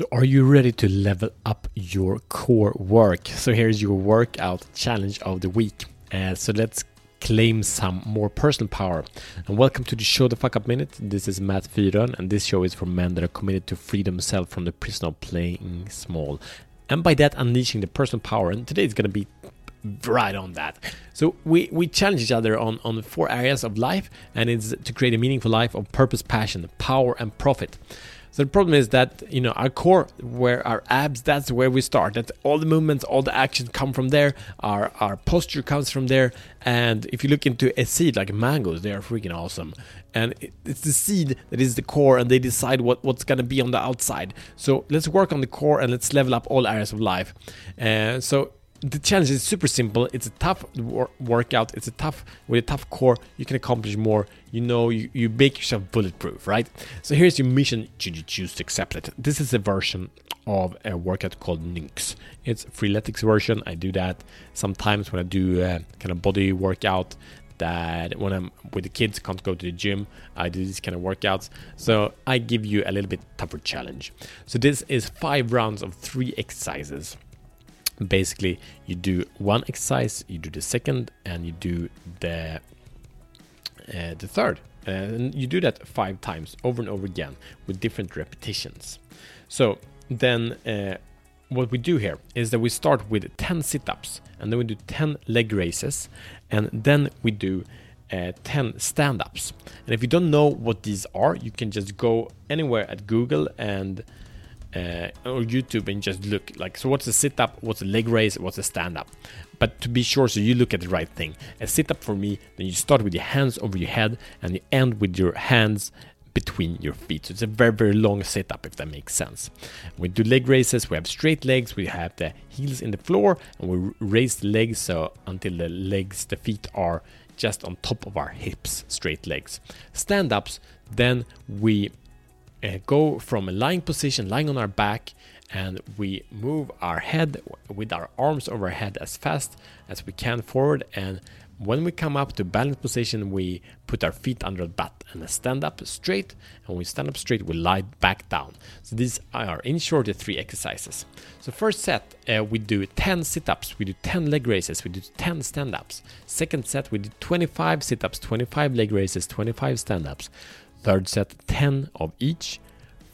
So, are you ready to level up your core work? So, here's your workout challenge of the week. Uh, so, let's claim some more personal power. And welcome to the Show the Fuck Up Minute. This is Matt Fyron, and this show is for men that are committed to free themselves from the prison of playing small. And by that, unleashing the personal power. And today is going to be right on that. So we, we challenge each other on, on four areas of life, and it's to create a meaningful life of purpose, passion, power, and profit. So the problem is that you know our core, where our abs, that's where we start. That all the movements, all the actions come from there. Our our posture comes from there. And if you look into a seed like mangoes, they are freaking awesome. And it's the seed that is the core, and they decide what, what's gonna be on the outside. So let's work on the core and let's level up all areas of life. Uh, so the challenge is super simple. It's a tough wor- workout. It's a tough with a tough core. You can accomplish more. You know, you, you make yourself bulletproof, right? So here's your mission. Should you choose to accept it? This is a version of a workout called Nyx. It's freeletics version. I do that sometimes when I do a kind of body workout. That when I'm with the kids, can't go to the gym. I do these kind of workouts. So I give you a little bit tougher challenge. So this is five rounds of three exercises basically you do one exercise you do the second and you do the uh, the third. And you do that five times over and over again with different repetitions. So then uh, what we do here is that we start with 10 sit-ups and then we do 10 leg raises and then we do uh, 10 stand-ups. And if you don't know what these are you can just go anywhere at google and uh, or YouTube and just look like so what's a sit up, what's a leg raise, what's a stand up. But to be sure, so you look at the right thing. A sit up for me, then you start with your hands over your head and you end with your hands between your feet. So it's a very, very long sit up if that makes sense. We do leg raises, we have straight legs, we have the heels in the floor, and we raise the legs so until the legs, the feet are just on top of our hips, straight legs. Stand ups, then we uh, go from a lying position, lying on our back, and we move our head with our arms over our head as fast as we can forward. And when we come up to balance position, we put our feet under the butt and stand up straight. And when we stand up straight, we lie back down. So these are, in short, the three exercises. So first set, uh, we do 10 sit-ups, we do 10 leg raises, we do 10 stand-ups. Second set, we do 25 sit-ups, 25 leg raises, 25 stand-ups. Third set, 10 of each.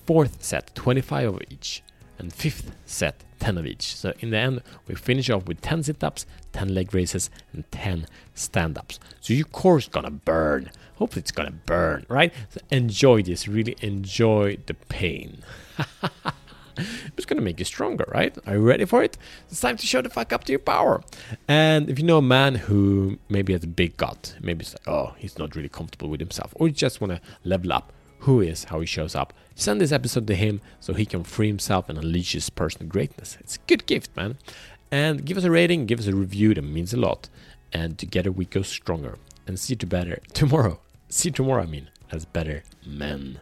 Fourth set, 25 of each. And fifth set, 10 of each. So in the end, we finish off with 10 sit ups, 10 leg raises, and 10 stand ups. So your core is gonna burn. Hopefully, it's gonna burn, right? So enjoy this. Really enjoy the pain. it's gonna make you stronger, right? Are you ready for it? It's time to show the fuck up to your power. And if you know a man who maybe has a big gut, maybe it's like, oh, he's not really comfortable with himself, or you just wanna level up who is, how he shows up, send this episode to him so he can free himself and unleash his personal greatness. It's a good gift, man. And give us a rating, give us a review, that means a lot. And together we go stronger and see you better tomorrow. See you tomorrow, I mean, as better men.